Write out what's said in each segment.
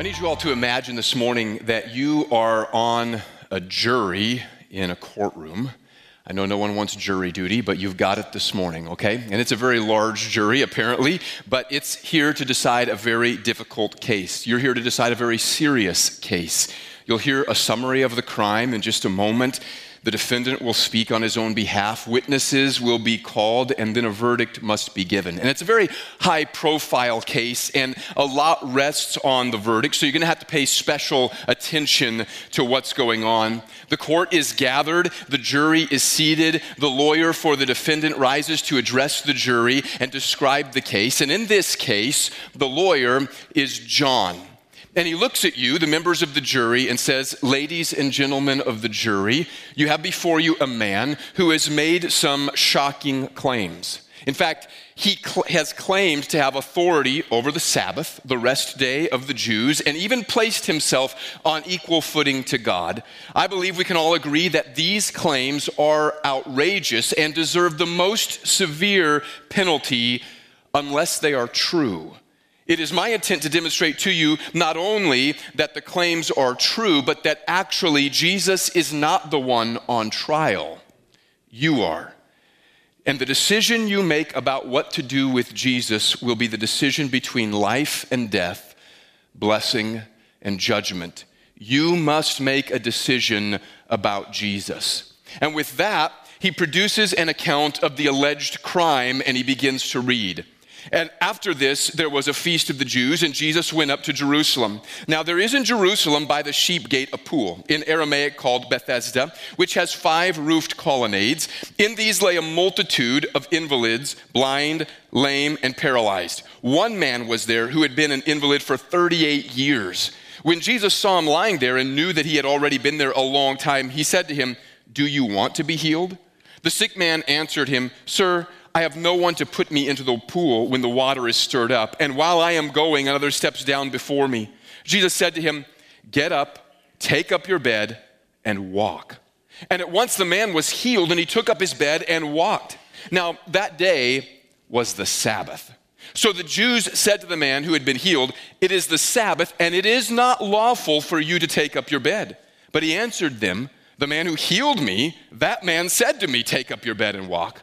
I need you all to imagine this morning that you are on a jury in a courtroom. I know no one wants jury duty, but you've got it this morning, okay? And it's a very large jury, apparently, but it's here to decide a very difficult case. You're here to decide a very serious case. You'll hear a summary of the crime in just a moment. The defendant will speak on his own behalf, witnesses will be called, and then a verdict must be given. And it's a very high profile case, and a lot rests on the verdict, so you're going to have to pay special attention to what's going on. The court is gathered, the jury is seated, the lawyer for the defendant rises to address the jury and describe the case. And in this case, the lawyer is John. And he looks at you, the members of the jury, and says, Ladies and gentlemen of the jury, you have before you a man who has made some shocking claims. In fact, he cl- has claimed to have authority over the Sabbath, the rest day of the Jews, and even placed himself on equal footing to God. I believe we can all agree that these claims are outrageous and deserve the most severe penalty unless they are true. It is my intent to demonstrate to you not only that the claims are true, but that actually Jesus is not the one on trial. You are. And the decision you make about what to do with Jesus will be the decision between life and death, blessing and judgment. You must make a decision about Jesus. And with that, he produces an account of the alleged crime and he begins to read. And after this, there was a feast of the Jews, and Jesus went up to Jerusalem. Now, there is in Jerusalem by the sheep gate a pool, in Aramaic called Bethesda, which has five roofed colonnades. In these lay a multitude of invalids, blind, lame, and paralyzed. One man was there who had been an invalid for 38 years. When Jesus saw him lying there and knew that he had already been there a long time, he said to him, Do you want to be healed? The sick man answered him, Sir, I have no one to put me into the pool when the water is stirred up. And while I am going, another steps down before me. Jesus said to him, Get up, take up your bed, and walk. And at once the man was healed, and he took up his bed and walked. Now, that day was the Sabbath. So the Jews said to the man who had been healed, It is the Sabbath, and it is not lawful for you to take up your bed. But he answered them, The man who healed me, that man said to me, Take up your bed and walk.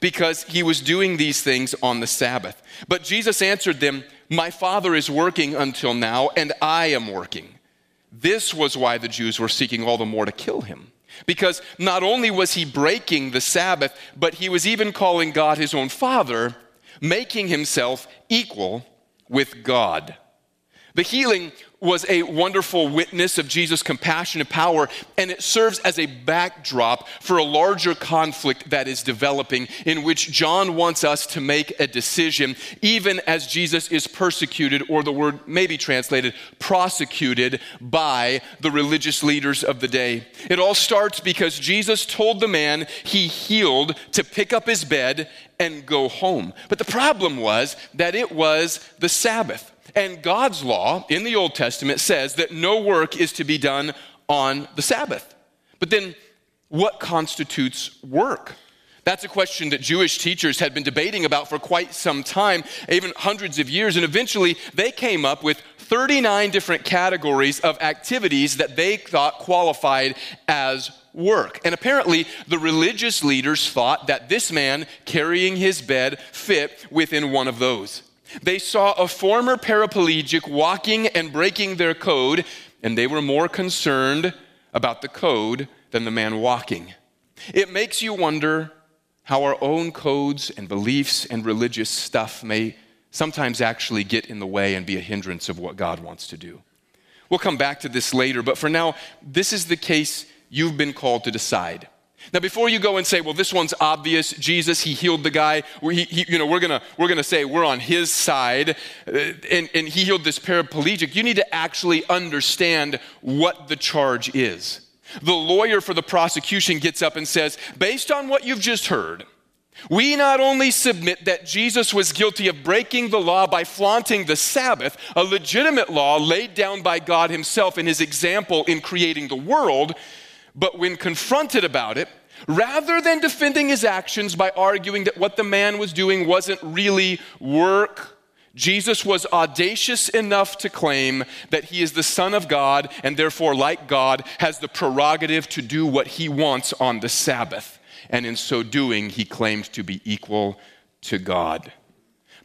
because he was doing these things on the Sabbath. But Jesus answered them, My Father is working until now, and I am working. This was why the Jews were seeking all the more to kill him. Because not only was he breaking the Sabbath, but he was even calling God his own Father, making himself equal with God. The healing was a wonderful witness of Jesus' compassion and power, and it serves as a backdrop for a larger conflict that is developing in which John wants us to make a decision, even as Jesus is persecuted, or the word may be translated prosecuted by the religious leaders of the day. It all starts because Jesus told the man he healed to pick up his bed and go home. But the problem was that it was the Sabbath. And God's law in the Old Testament says that no work is to be done on the Sabbath. But then, what constitutes work? That's a question that Jewish teachers had been debating about for quite some time, even hundreds of years. And eventually, they came up with 39 different categories of activities that they thought qualified as work. And apparently, the religious leaders thought that this man carrying his bed fit within one of those. They saw a former paraplegic walking and breaking their code, and they were more concerned about the code than the man walking. It makes you wonder how our own codes and beliefs and religious stuff may sometimes actually get in the way and be a hindrance of what God wants to do. We'll come back to this later, but for now, this is the case you've been called to decide. Now, before you go and say, well, this one's obvious, Jesus, he healed the guy, he, he, you know, we're gonna, we're gonna say we're on his side, uh, and, and he healed this paraplegic, you need to actually understand what the charge is. The lawyer for the prosecution gets up and says, Based on what you've just heard, we not only submit that Jesus was guilty of breaking the law by flaunting the Sabbath, a legitimate law laid down by God Himself in His example in creating the world, but when confronted about it, rather than defending his actions by arguing that what the man was doing wasn't really work, Jesus was audacious enough to claim that he is the Son of God and therefore, like God, has the prerogative to do what he wants on the Sabbath. And in so doing, he claimed to be equal to God.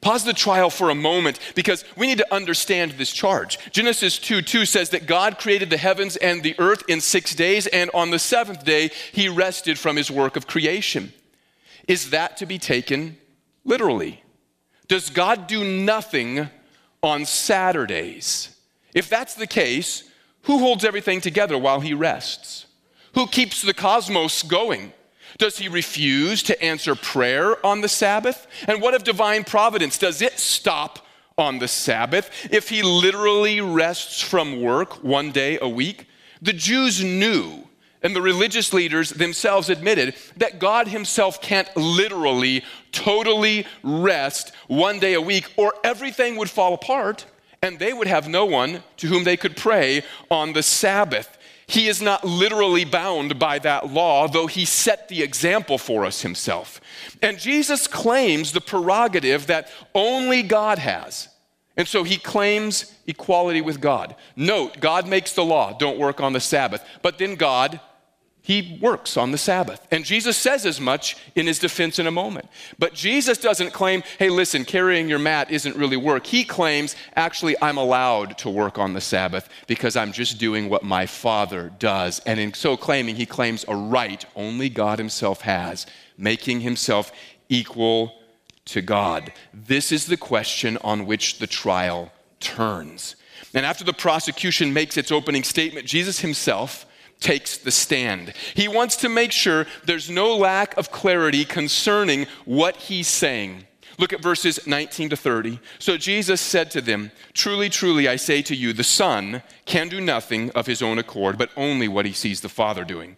Pause the trial for a moment because we need to understand this charge. Genesis 2 2 says that God created the heavens and the earth in six days, and on the seventh day, he rested from his work of creation. Is that to be taken literally? Does God do nothing on Saturdays? If that's the case, who holds everything together while he rests? Who keeps the cosmos going? Does he refuse to answer prayer on the Sabbath? And what of divine providence? Does it stop on the Sabbath if he literally rests from work one day a week? The Jews knew, and the religious leaders themselves admitted, that God himself can't literally, totally rest one day a week, or everything would fall apart and they would have no one to whom they could pray on the Sabbath. He is not literally bound by that law, though he set the example for us himself. And Jesus claims the prerogative that only God has. And so he claims equality with God. Note, God makes the law, don't work on the Sabbath. But then God he works on the Sabbath. And Jesus says as much in his defense in a moment. But Jesus doesn't claim, hey, listen, carrying your mat isn't really work. He claims, actually, I'm allowed to work on the Sabbath because I'm just doing what my Father does. And in so claiming, he claims a right only God himself has, making himself equal to God. This is the question on which the trial turns. And after the prosecution makes its opening statement, Jesus himself takes the stand. He wants to make sure there's no lack of clarity concerning what he's saying. Look at verses 19 to 30. So Jesus said to them, Truly, truly, I say to you, the Son can do nothing of his own accord, but only what he sees the Father doing.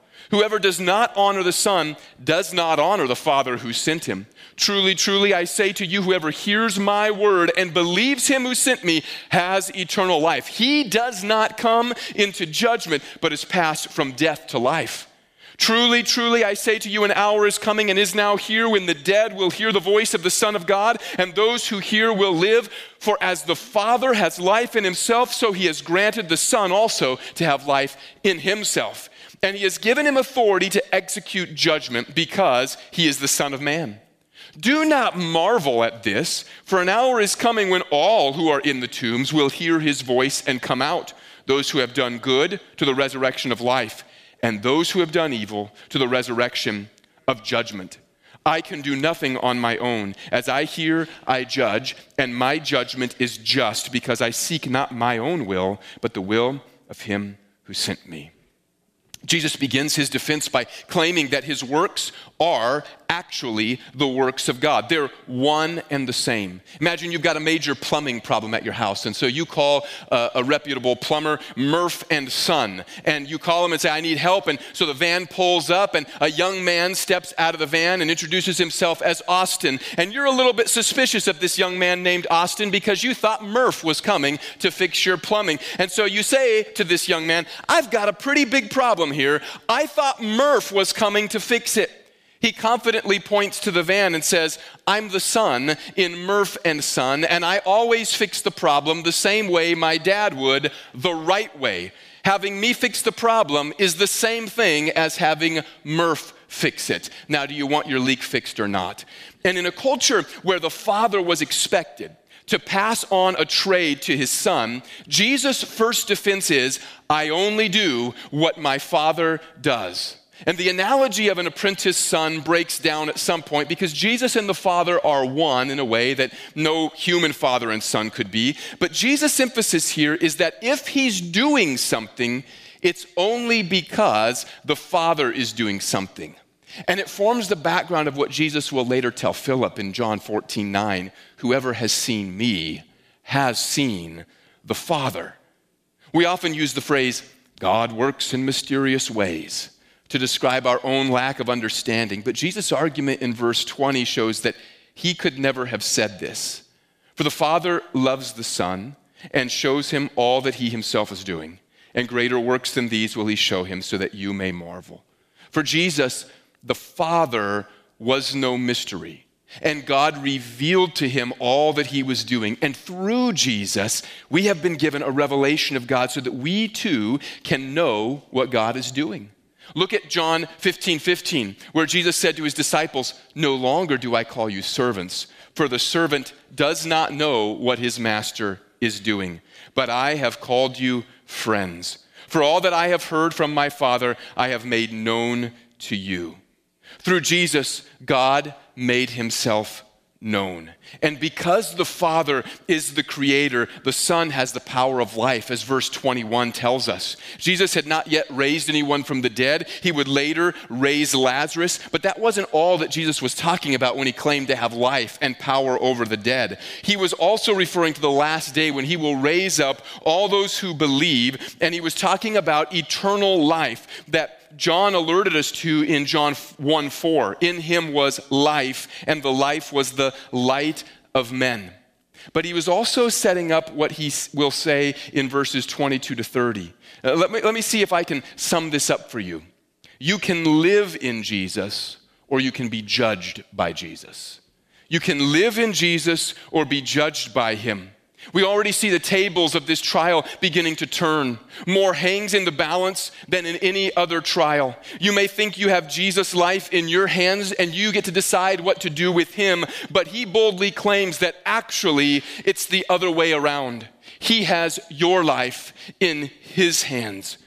Whoever does not honor the Son does not honor the Father who sent him. Truly, truly, I say to you, whoever hears my word and believes him who sent me has eternal life. He does not come into judgment, but is passed from death to life. Truly, truly, I say to you, an hour is coming and is now here when the dead will hear the voice of the Son of God, and those who hear will live. For as the Father has life in himself, so he has granted the Son also to have life in himself and he has given him authority to execute judgment because he is the Son of Man. Do not marvel at this, for an hour is coming when all who are in the tombs will hear his voice and come out, those who have done good to the resurrection of life, and those who have done evil to the resurrection of judgment. I can do nothing on my own. As I hear, I judge, and my judgment is just because I seek not my own will, but the will of him who sent me. Jesus begins his defense by claiming that his works are actually the works of God. They're one and the same. Imagine you've got a major plumbing problem at your house, and so you call a, a reputable plumber, Murph and Son, and you call him and say, I need help. And so the van pulls up, and a young man steps out of the van and introduces himself as Austin. And you're a little bit suspicious of this young man named Austin because you thought Murph was coming to fix your plumbing. And so you say to this young man, I've got a pretty big problem here. I thought Murph was coming to fix it. He confidently points to the van and says, I'm the son in Murph and Son, and I always fix the problem the same way my dad would, the right way. Having me fix the problem is the same thing as having Murph fix it. Now, do you want your leak fixed or not? And in a culture where the father was expected to pass on a trade to his son, Jesus' first defense is, I only do what my father does. And the analogy of an apprentice son breaks down at some point because Jesus and the Father are one in a way that no human father and son could be. But Jesus' emphasis here is that if he's doing something, it's only because the Father is doing something. And it forms the background of what Jesus will later tell Philip in John 14 9 Whoever has seen me has seen the Father. We often use the phrase, God works in mysterious ways to describe our own lack of understanding. But Jesus' argument in verse 20 shows that he could never have said this. For the Father loves the Son and shows him all that he himself is doing. And greater works than these will he show him so that you may marvel. For Jesus, the Father was no mystery. And God revealed to him all that he was doing. And through Jesus, we have been given a revelation of God so that we too can know what God is doing. Look at John 15 15, where Jesus said to his disciples, No longer do I call you servants, for the servant does not know what his master is doing, but I have called you friends. For all that I have heard from my Father, I have made known to you. Through Jesus, God made himself known. And because the Father is the creator, the Son has the power of life, as verse 21 tells us. Jesus had not yet raised anyone from the dead. He would later raise Lazarus, but that wasn't all that Jesus was talking about when he claimed to have life and power over the dead. He was also referring to the last day when he will raise up all those who believe, and he was talking about eternal life that John alerted us to in John 1 4. In him was life, and the life was the light of men. But he was also setting up what he will say in verses 22 to 30. Uh, let, me, let me see if I can sum this up for you. You can live in Jesus, or you can be judged by Jesus. You can live in Jesus or be judged by him. We already see the tables of this trial beginning to turn. More hangs in the balance than in any other trial. You may think you have Jesus' life in your hands and you get to decide what to do with him, but he boldly claims that actually it's the other way around. He has your life in his hands.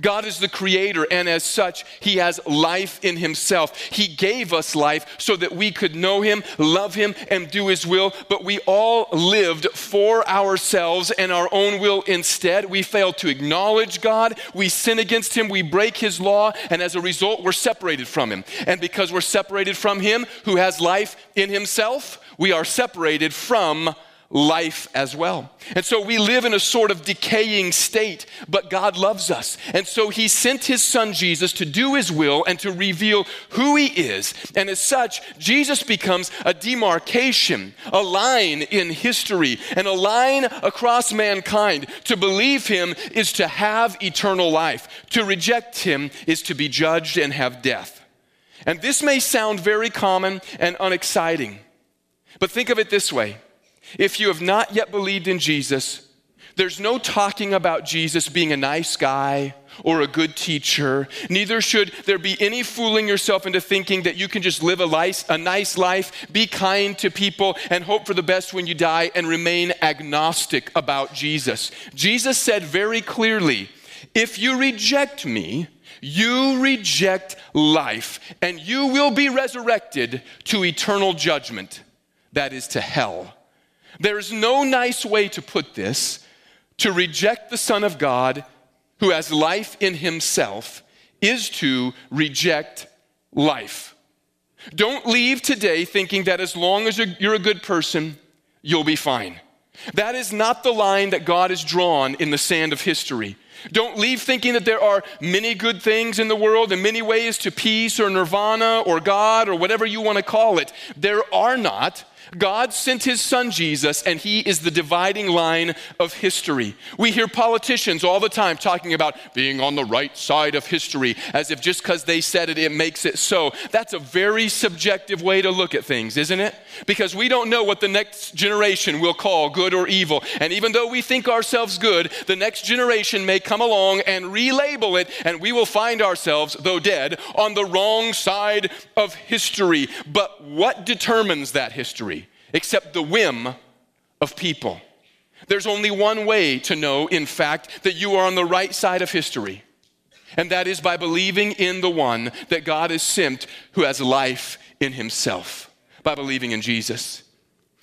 God is the creator, and as such, He has life in Himself. He gave us life so that we could know Him, love Him, and do His will, but we all lived for ourselves and our own will instead. We fail to acknowledge God, we sin against Him, we break His law, and as a result, we're separated from Him. And because we're separated from Him, who has life in Himself, we are separated from life as well. And so we live in a sort of decaying state, but God loves us. And so he sent his son Jesus to do his will and to reveal who he is. And as such, Jesus becomes a demarcation, a line in history, and a line across mankind. To believe him is to have eternal life, to reject him is to be judged and have death. And this may sound very common and unexciting, but think of it this way. If you have not yet believed in Jesus, there's no talking about Jesus being a nice guy or a good teacher. Neither should there be any fooling yourself into thinking that you can just live a nice, a nice life, be kind to people, and hope for the best when you die and remain agnostic about Jesus. Jesus said very clearly if you reject me, you reject life, and you will be resurrected to eternal judgment, that is, to hell. There's no nice way to put this to reject the Son of God who has life in himself is to reject life. Don't leave today thinking that as long as you're a good person, you'll be fine. That is not the line that God has drawn in the sand of history. Don't leave thinking that there are many good things in the world and many ways to peace or nirvana or God or whatever you want to call it. There are not. God sent his son Jesus, and he is the dividing line of history. We hear politicians all the time talking about being on the right side of history, as if just because they said it, it makes it so. That's a very subjective way to look at things, isn't it? Because we don't know what the next generation will call good or evil. And even though we think ourselves good, the next generation may come along and relabel it, and we will find ourselves, though dead, on the wrong side of history. But what determines that history? Except the whim of people. There's only one way to know, in fact, that you are on the right side of history, And that is by believing in the one that God has sent who has life in himself, by believing in Jesus.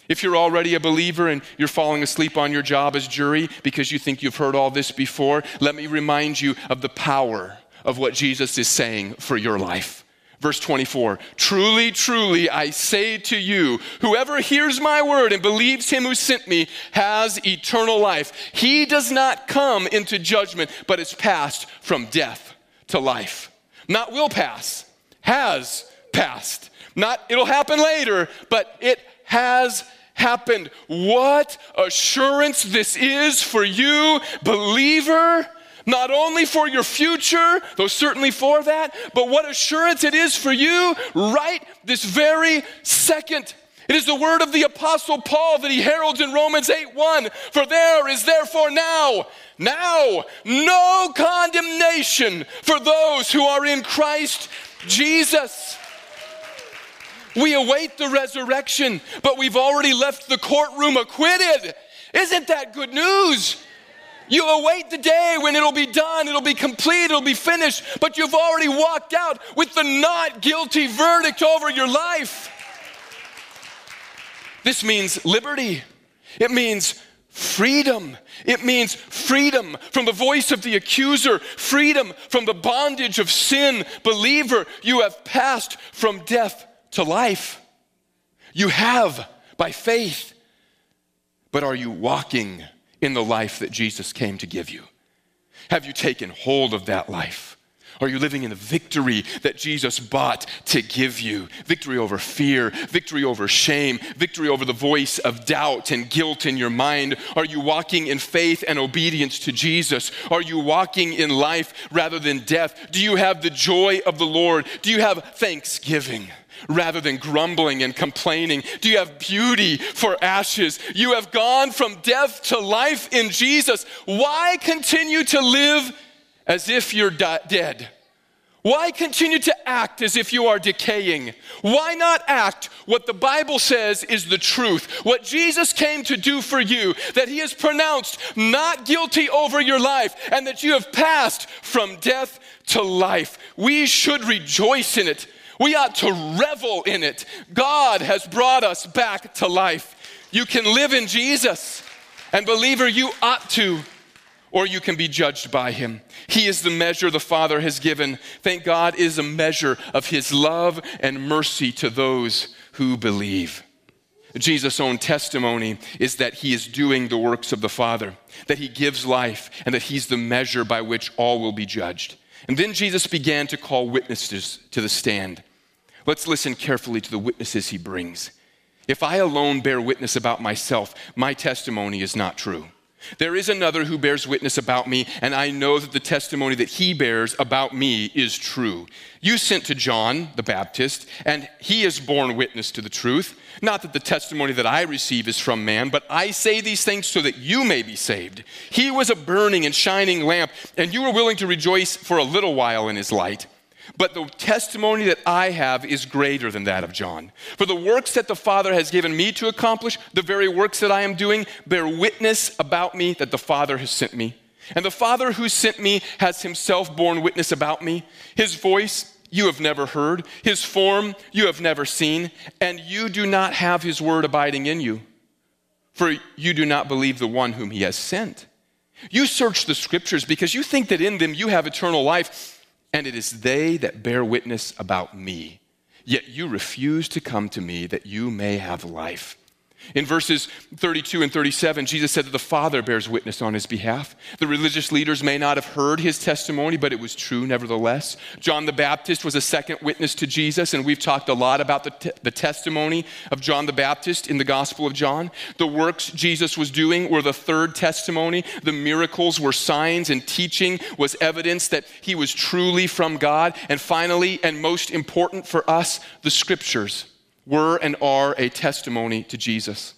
If you're already a believer and you're falling asleep on your job as jury because you think you've heard all this before, let me remind you of the power of what Jesus is saying for your life. Verse 24 Truly, truly, I say to you, whoever hears my word and believes him who sent me has eternal life. He does not come into judgment, but is passed from death to life. Not will pass, has passed. Not it'll happen later, but it has happened. What assurance this is for you, believer not only for your future, though certainly for that, but what assurance it is for you right this very second. It is the word of the apostle Paul that he heralds in Romans 8 1. For there is therefore now, now, no condemnation for those who are in Christ Jesus. We await the resurrection, but we've already left the courtroom acquitted. Isn't that good news? You await the day when it'll be done, it'll be complete, it'll be finished, but you've already walked out with the not guilty verdict over your life. This means liberty. It means freedom. It means freedom from the voice of the accuser, freedom from the bondage of sin. Believer, you have passed from death to life. You have by faith. But are you walking? In the life that Jesus came to give you? Have you taken hold of that life? Are you living in the victory that Jesus bought to give you? Victory over fear, victory over shame, victory over the voice of doubt and guilt in your mind. Are you walking in faith and obedience to Jesus? Are you walking in life rather than death? Do you have the joy of the Lord? Do you have thanksgiving? Rather than grumbling and complaining? Do you have beauty for ashes? You have gone from death to life in Jesus. Why continue to live as if you're di- dead? Why continue to act as if you are decaying? Why not act what the Bible says is the truth? What Jesus came to do for you, that He has pronounced not guilty over your life, and that you have passed from death to life. We should rejoice in it we ought to revel in it. God has brought us back to life. You can live in Jesus, and believer, you ought to, or you can be judged by him. He is the measure the Father has given. Thank God is a measure of his love and mercy to those who believe. Jesus' own testimony is that he is doing the works of the Father, that he gives life, and that he's the measure by which all will be judged. And then Jesus began to call witnesses to the stand. Let's listen carefully to the witnesses he brings. If I alone bear witness about myself, my testimony is not true. There is another who bears witness about me, and I know that the testimony that he bears about me is true. You sent to John the Baptist, and he has borne witness to the truth. Not that the testimony that I receive is from man, but I say these things so that you may be saved. He was a burning and shining lamp, and you were willing to rejoice for a little while in his light. But the testimony that I have is greater than that of John. For the works that the Father has given me to accomplish, the very works that I am doing, bear witness about me that the Father has sent me. And the Father who sent me has himself borne witness about me. His voice you have never heard, his form you have never seen, and you do not have his word abiding in you. For you do not believe the one whom he has sent. You search the scriptures because you think that in them you have eternal life and it is they that bear witness about me. Yet you refuse to come to me that you may have life. In verses 32 and 37, Jesus said that the Father bears witness on his behalf. The religious leaders may not have heard his testimony, but it was true nevertheless. John the Baptist was a second witness to Jesus, and we've talked a lot about the, te- the testimony of John the Baptist in the Gospel of John. The works Jesus was doing were the third testimony. The miracles were signs, and teaching was evidence that he was truly from God. And finally, and most important for us, the scriptures were and are a testimony to Jesus.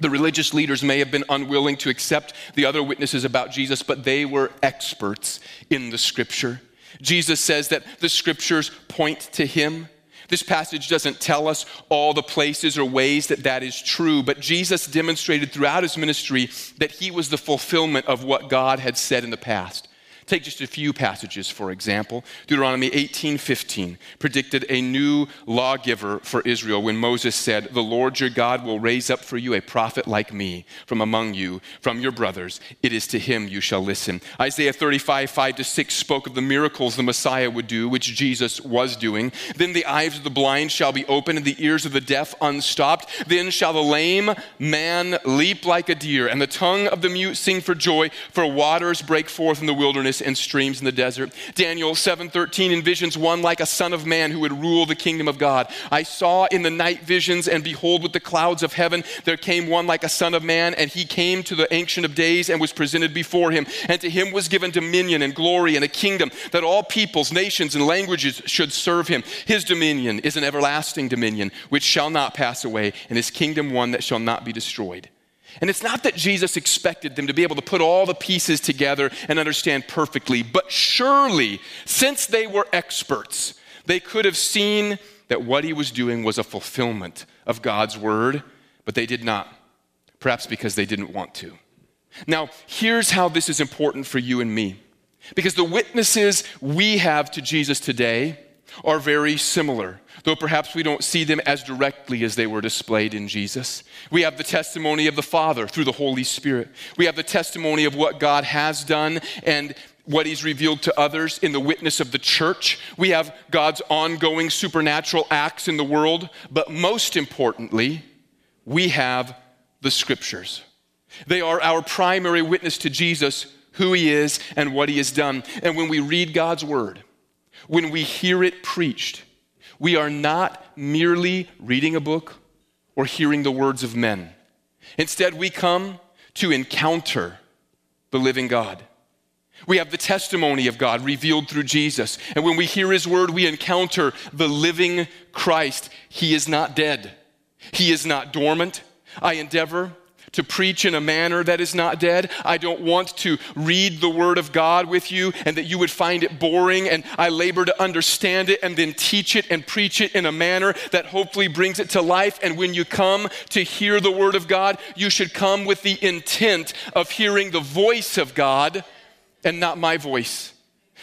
The religious leaders may have been unwilling to accept the other witnesses about Jesus, but they were experts in the scripture. Jesus says that the scriptures point to him. This passage doesn't tell us all the places or ways that that is true, but Jesus demonstrated throughout his ministry that he was the fulfillment of what God had said in the past. Take just a few passages, for example. Deuteronomy 18:15 predicted a new lawgiver for Israel when Moses said, "The Lord your God will raise up for you a prophet like me from among you, from your brothers. It is to him you shall listen." Isaiah 35, 5 to 6 spoke of the miracles the Messiah would do, which Jesus was doing. Then the eyes of the blind shall be opened and the ears of the deaf unstopped. Then shall the lame man leap like a deer, and the tongue of the mute sing for joy, for waters break forth in the wilderness and streams in the desert. Daniel 7:13 envisions one like a son of man who would rule the kingdom of God. I saw in the night visions and behold with the clouds of heaven there came one like a son of man and he came to the ancient of days and was presented before him and to him was given dominion and glory and a kingdom that all peoples, nations and languages should serve him. His dominion is an everlasting dominion which shall not pass away and his kingdom one that shall not be destroyed. And it's not that Jesus expected them to be able to put all the pieces together and understand perfectly, but surely, since they were experts, they could have seen that what he was doing was a fulfillment of God's word, but they did not, perhaps because they didn't want to. Now, here's how this is important for you and me. Because the witnesses we have to Jesus today are very similar, though perhaps we don't see them as directly as they were displayed in Jesus. We have the testimony of the Father through the Holy Spirit. We have the testimony of what God has done and what he's revealed to others in the witness of the church. We have God's ongoing supernatural acts in the world, but most importantly, we have the scriptures. They are our primary witness to Jesus, who he is, and what he has done. And when we read God's word, when we hear it preached, we are not merely reading a book or hearing the words of men. Instead, we come to encounter the living God. We have the testimony of God revealed through Jesus. And when we hear his word, we encounter the living Christ. He is not dead, he is not dormant. I endeavor to preach in a manner that is not dead. I don't want to read the Word of God with you and that you would find it boring, and I labor to understand it and then teach it and preach it in a manner that hopefully brings it to life. And when you come to hear the Word of God, you should come with the intent of hearing the voice of God and not my voice.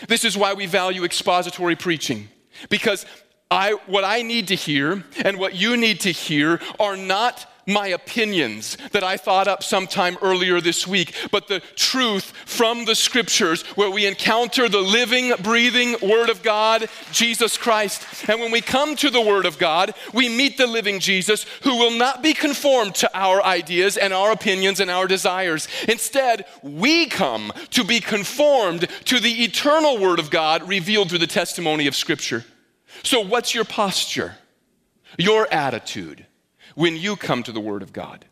This is why we value expository preaching, because I, what I need to hear and what you need to hear are not my opinions that I thought up sometime earlier this week, but the truth from the scriptures where we encounter the living, breathing Word of God, Jesus Christ. And when we come to the Word of God, we meet the living Jesus who will not be conformed to our ideas and our opinions and our desires. Instead, we come to be conformed to the eternal Word of God revealed through the testimony of Scripture. So, what's your posture? Your attitude? When you come to the Word of God?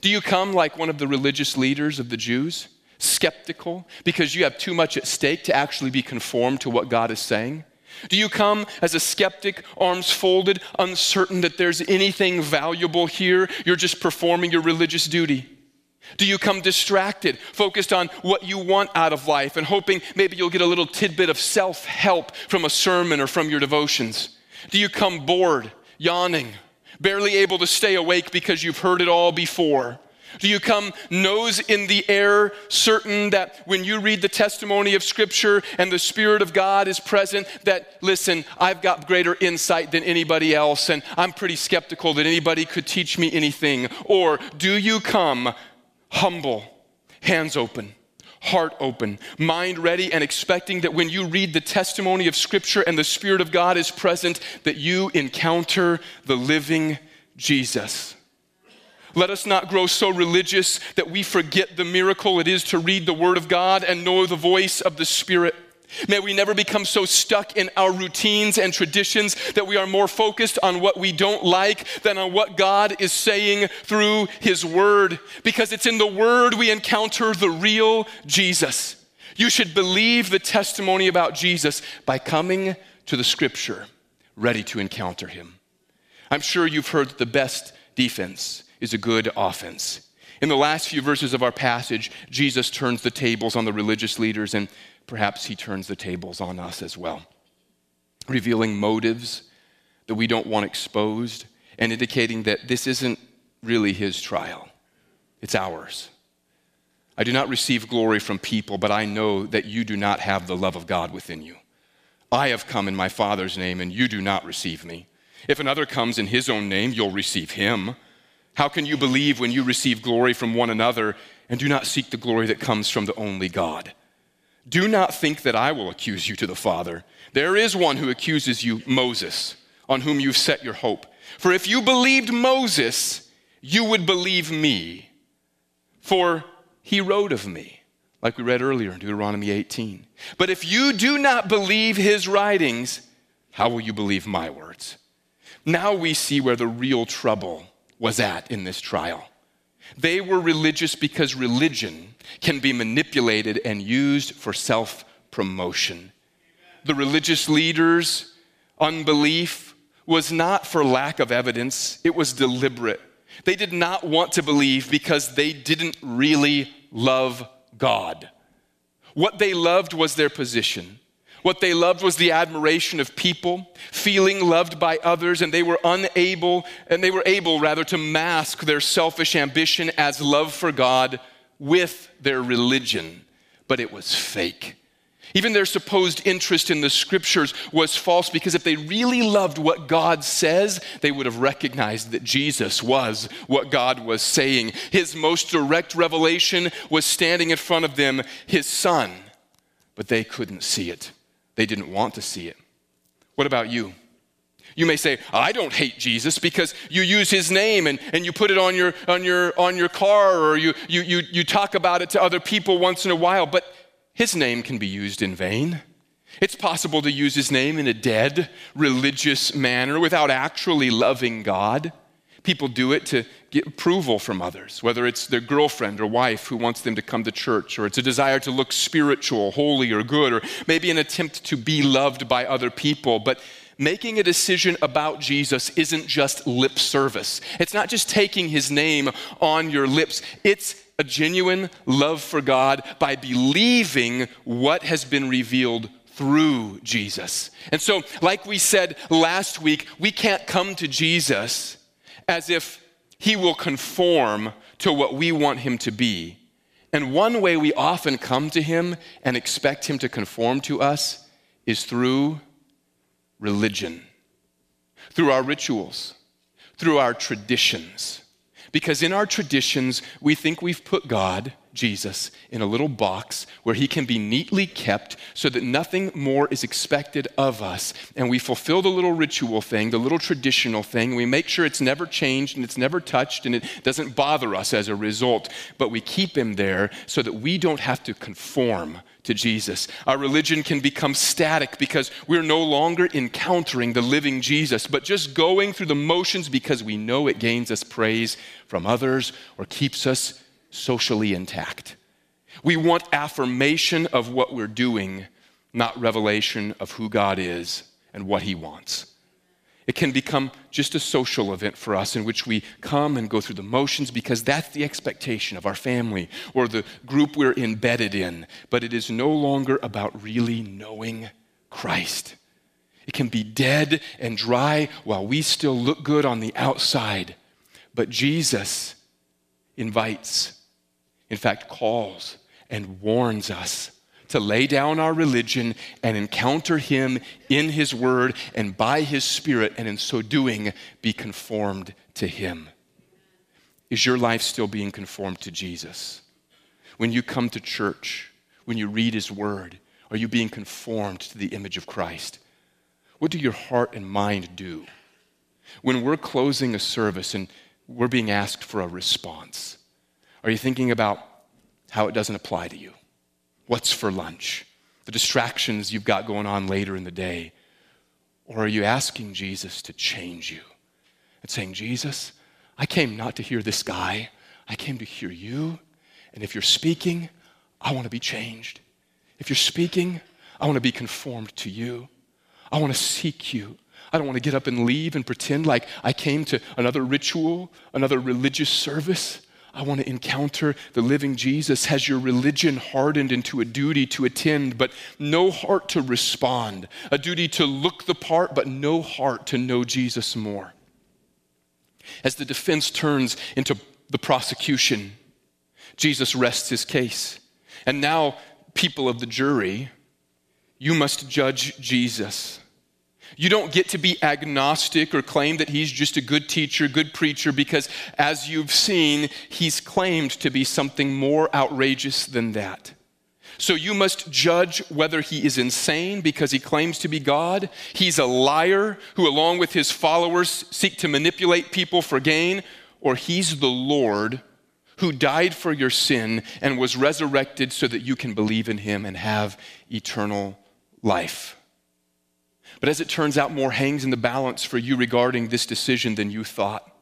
Do you come like one of the religious leaders of the Jews, skeptical because you have too much at stake to actually be conformed to what God is saying? Do you come as a skeptic, arms folded, uncertain that there's anything valuable here? You're just performing your religious duty. Do you come distracted, focused on what you want out of life, and hoping maybe you'll get a little tidbit of self help from a sermon or from your devotions? Do you come bored, yawning, barely able to stay awake because you've heard it all before? Do you come nose in the air, certain that when you read the testimony of Scripture and the Spirit of God is present, that, listen, I've got greater insight than anybody else, and I'm pretty skeptical that anybody could teach me anything? Or do you come humble, hands open? Heart open, mind ready, and expecting that when you read the testimony of Scripture and the Spirit of God is present, that you encounter the living Jesus. Let us not grow so religious that we forget the miracle it is to read the Word of God and know the voice of the Spirit. May we never become so stuck in our routines and traditions that we are more focused on what we don't like than on what God is saying through His Word, because it's in the Word we encounter the real Jesus. You should believe the testimony about Jesus by coming to the Scripture ready to encounter Him. I'm sure you've heard that the best defense is a good offense. In the last few verses of our passage, Jesus turns the tables on the religious leaders and perhaps he turns the tables on us as well, revealing motives that we don't want exposed and indicating that this isn't really his trial, it's ours. I do not receive glory from people, but I know that you do not have the love of God within you. I have come in my Father's name, and you do not receive me. If another comes in his own name, you'll receive him. How can you believe when you receive glory from one another and do not seek the glory that comes from the only God? Do not think that I will accuse you to the Father. There is one who accuses you, Moses, on whom you've set your hope. For if you believed Moses, you would believe me. For he wrote of me, like we read earlier in Deuteronomy 18. But if you do not believe his writings, how will you believe my words? Now we see where the real trouble was at in this trial. They were religious because religion can be manipulated and used for self promotion. The religious leaders' unbelief was not for lack of evidence, it was deliberate. They did not want to believe because they didn't really love God. What they loved was their position. What they loved was the admiration of people, feeling loved by others, and they were unable, and they were able rather to mask their selfish ambition as love for God with their religion. But it was fake. Even their supposed interest in the scriptures was false because if they really loved what God says, they would have recognized that Jesus was what God was saying. His most direct revelation was standing in front of them, his son, but they couldn't see it. They didn't want to see it. What about you? You may say, I don't hate Jesus because you use his name and, and you put it on your, on, your, on your car or you, you, you, you talk about it to other people once in a while. But his name can be used in vain. It's possible to use his name in a dead, religious manner without actually loving God. People do it to get approval from others, whether it's their girlfriend or wife who wants them to come to church, or it's a desire to look spiritual, holy, or good, or maybe an attempt to be loved by other people. But making a decision about Jesus isn't just lip service. It's not just taking his name on your lips, it's a genuine love for God by believing what has been revealed through Jesus. And so, like we said last week, we can't come to Jesus as if he will conform to what we want him to be. And one way we often come to him and expect him to conform to us is through religion, through our rituals, through our traditions. Because in our traditions, we think we've put God, Jesus, in a little box where he can be neatly kept so that nothing more is expected of us. And we fulfill the little ritual thing, the little traditional thing. We make sure it's never changed and it's never touched and it doesn't bother us as a result. But we keep him there so that we don't have to conform to Jesus. Our religion can become static because we're no longer encountering the living Jesus, but just going through the motions because we know it gains us praise from others or keeps us socially intact. We want affirmation of what we're doing, not revelation of who God is and what He wants. It can become just a social event for us in which we come and go through the motions because that's the expectation of our family or the group we're embedded in. But it is no longer about really knowing Christ. It can be dead and dry while we still look good on the outside. But Jesus invites, in fact, calls and warns us to lay down our religion and encounter Him in His Word and by His Spirit, and in so doing, be conformed to Him. Is your life still being conformed to Jesus? When you come to church, when you read His Word, are you being conformed to the image of Christ? What do your heart and mind do? When we're closing a service and we're being asked for a response, are you thinking about how it doesn't apply to you? What's for lunch? The distractions you've got going on later in the day? Or are you asking Jesus to change you and saying, Jesus, I came not to hear this guy, I came to hear you. And if you're speaking, I want to be changed. If you're speaking, I want to be conformed to you. I want to seek you. I don't want to get up and leave and pretend like I came to another ritual, another religious service. I want to encounter the living Jesus. Has your religion hardened into a duty to attend, but no heart to respond? A duty to look the part, but no heart to know Jesus more? As the defense turns into the prosecution, Jesus rests his case. And now, people of the jury, you must judge Jesus. You don't get to be agnostic or claim that he's just a good teacher, good preacher, because as you've seen, he's claimed to be something more outrageous than that. So you must judge whether he is insane because he claims to be God. He's a liar who, along with his followers, seek to manipulate people for gain, or he's the Lord who died for your sin and was resurrected so that you can believe in him and have eternal life. But as it turns out, more hangs in the balance for you regarding this decision than you thought.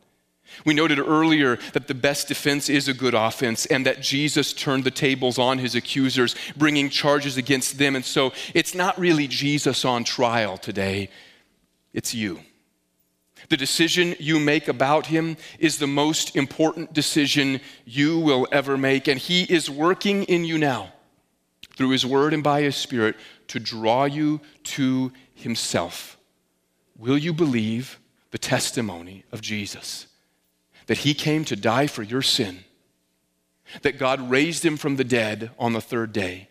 We noted earlier that the best defense is a good offense and that Jesus turned the tables on his accusers, bringing charges against them. And so it's not really Jesus on trial today, it's you. The decision you make about him is the most important decision you will ever make. And he is working in you now through his word and by his spirit to draw you to himself. Will you believe the testimony of Jesus? That he came to die for your sin, that God raised him from the dead on the third day,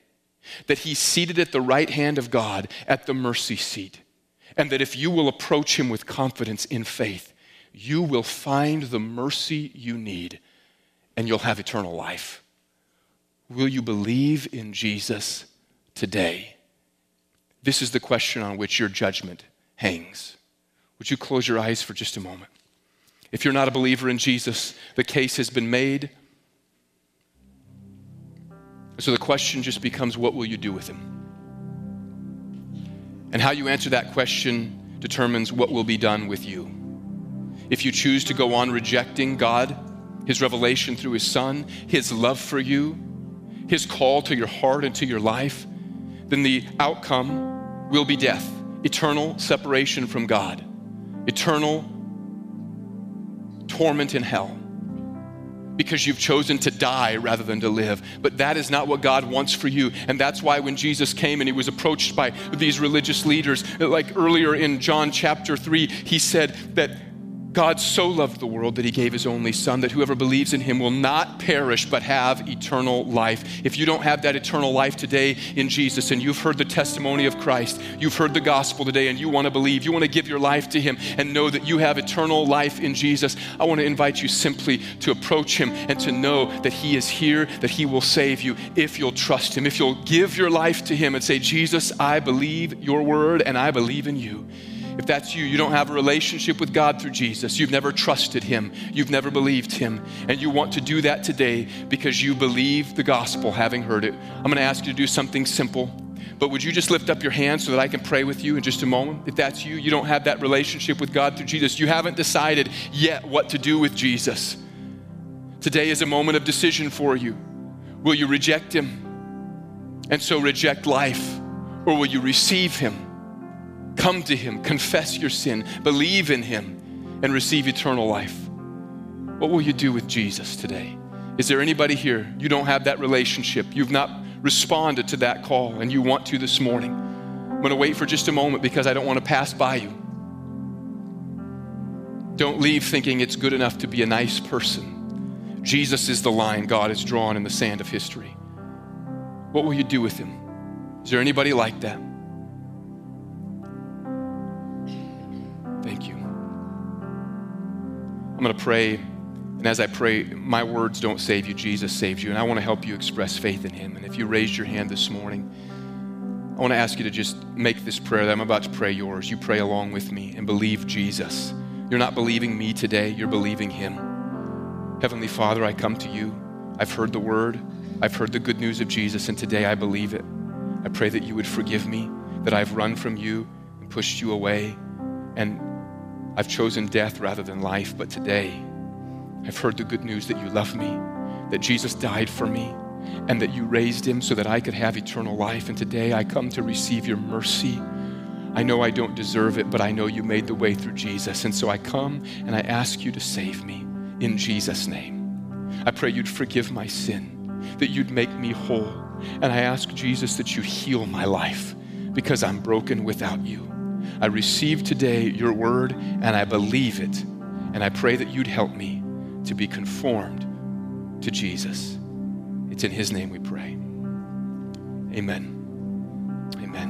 that he's seated at the right hand of God at the mercy seat and that if you will approach him with confidence in faith, you will find the mercy you need and you'll have eternal life. Will you believe in Jesus today? This is the question on which your judgment hangs. Would you close your eyes for just a moment? If you're not a believer in Jesus, the case has been made. So the question just becomes what will you do with him? And how you answer that question determines what will be done with you. If you choose to go on rejecting God, His revelation through His Son, His love for you, His call to your heart and to your life, then the outcome will be death, eternal separation from God, eternal torment in hell because you've chosen to die rather than to live. But that is not what God wants for you. And that's why when Jesus came and he was approached by these religious leaders, like earlier in John chapter 3, he said that God so loved the world that he gave his only son that whoever believes in him will not perish but have eternal life. If you don't have that eternal life today in Jesus and you've heard the testimony of Christ, you've heard the gospel today and you want to believe, you want to give your life to him and know that you have eternal life in Jesus, I want to invite you simply to approach him and to know that he is here, that he will save you if you'll trust him, if you'll give your life to him and say, Jesus, I believe your word and I believe in you. If that's you, you don't have a relationship with God through Jesus, you've never trusted Him, you've never believed Him, and you want to do that today because you believe the gospel having heard it, I'm going to ask you to do something simple. But would you just lift up your hand so that I can pray with you in just a moment? If that's you, you don't have that relationship with God through Jesus, you haven't decided yet what to do with Jesus. Today is a moment of decision for you. Will you reject Him and so reject life, or will you receive Him? Come to Him, confess your sin, believe in Him, and receive eternal life. What will you do with Jesus today? Is there anybody here? You don't have that relationship. You've not responded to that call, and you want to this morning. I'm going to wait for just a moment because I don't want to pass by you. Don't leave thinking it's good enough to be a nice person. Jesus is the line God has drawn in the sand of history. What will you do with him? Is there anybody like that? I'm going to pray. And as I pray, my words don't save you, Jesus saves you. And I want to help you express faith in Him. And if you raised your hand this morning, I want to ask you to just make this prayer that I'm about to pray yours. You pray along with me and believe Jesus. You're not believing me today, you're believing Him. Heavenly Father, I come to you. I've heard the word, I've heard the good news of Jesus, and today I believe it. I pray that you would forgive me, that I've run from you and pushed you away. And I've chosen death rather than life, but today I've heard the good news that you love me, that Jesus died for me, and that you raised him so that I could have eternal life. And today I come to receive your mercy. I know I don't deserve it, but I know you made the way through Jesus. And so I come and I ask you to save me in Jesus' name. I pray you'd forgive my sin, that you'd make me whole. And I ask Jesus that you heal my life because I'm broken without you. I receive today your word and I believe it. And I pray that you'd help me to be conformed to Jesus. It's in His name we pray. Amen. Amen.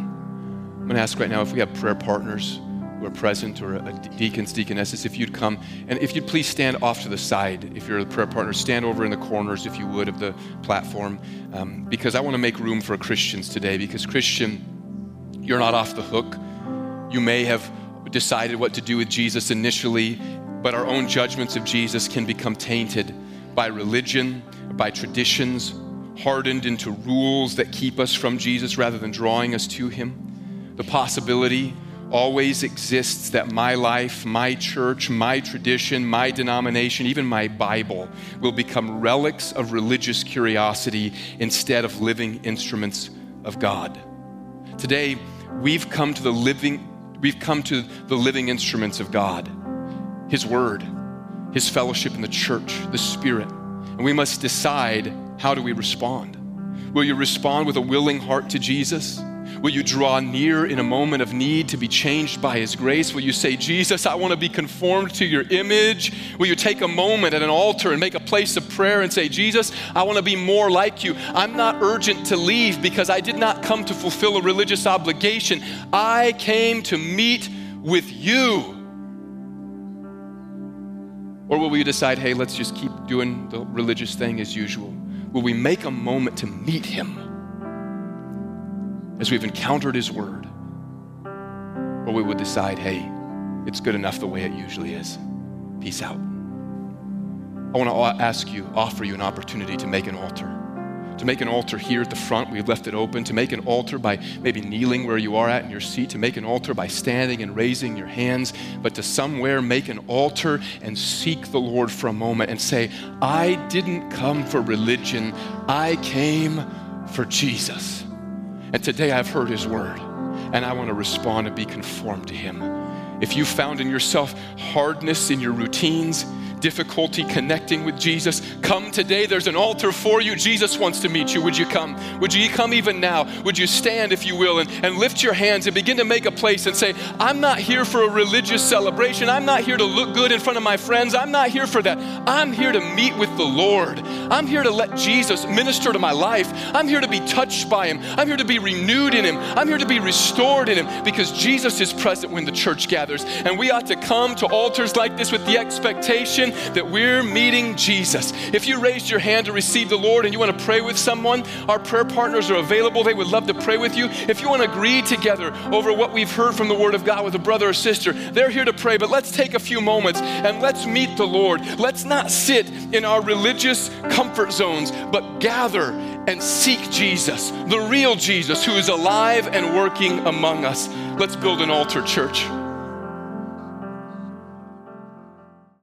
I'm going to ask right now if we have prayer partners who are present or a deacons, deaconesses, if you'd come and if you'd please stand off to the side. If you're a prayer partner, stand over in the corners, if you would, of the platform, um, because I want to make room for Christians today. Because, Christian, you're not off the hook. You may have decided what to do with Jesus initially, but our own judgments of Jesus can become tainted by religion, by traditions, hardened into rules that keep us from Jesus rather than drawing us to Him. The possibility always exists that my life, my church, my tradition, my denomination, even my Bible will become relics of religious curiosity instead of living instruments of God. Today, we've come to the living we've come to the living instruments of God. His word, his fellowship in the church, the spirit. And we must decide how do we respond? Will you respond with a willing heart to Jesus? Will you draw near in a moment of need to be changed by His grace? Will you say, Jesus, I want to be conformed to your image? Will you take a moment at an altar and make a place of prayer and say, Jesus, I want to be more like you? I'm not urgent to leave because I did not come to fulfill a religious obligation. I came to meet with you. Or will we decide, hey, let's just keep doing the religious thing as usual? Will we make a moment to meet Him? As we've encountered His Word, or we would decide, hey, it's good enough the way it usually is. Peace out. I want to ask you, offer you an opportunity to make an altar. To make an altar here at the front, we've left it open. To make an altar by maybe kneeling where you are at in your seat. To make an altar by standing and raising your hands. But to somewhere make an altar and seek the Lord for a moment and say, I didn't come for religion, I came for Jesus. And today I've heard his word, and I want to respond and be conformed to him. If you found in yourself hardness in your routines, difficulty connecting with Jesus, come today. There's an altar for you. Jesus wants to meet you. Would you come? Would you come even now? Would you stand, if you will, and, and lift your hands and begin to make a place and say, I'm not here for a religious celebration. I'm not here to look good in front of my friends. I'm not here for that. I'm here to meet with the Lord. I'm here to let Jesus minister to my life. I'm here to be touched by Him. I'm here to be renewed in Him. I'm here to be restored in Him because Jesus is present when the church gathers. And we ought to come to altars like this with the expectation that we're meeting Jesus. If you raised your hand to receive the Lord and you want to pray with someone, our prayer partners are available. They would love to pray with you. If you want to agree together over what we've heard from the Word of God with a brother or sister, they're here to pray. But let's take a few moments and let's meet the Lord. Let's not sit in our religious comfort zones, but gather and seek Jesus, the real Jesus who is alive and working among us. Let's build an altar, church.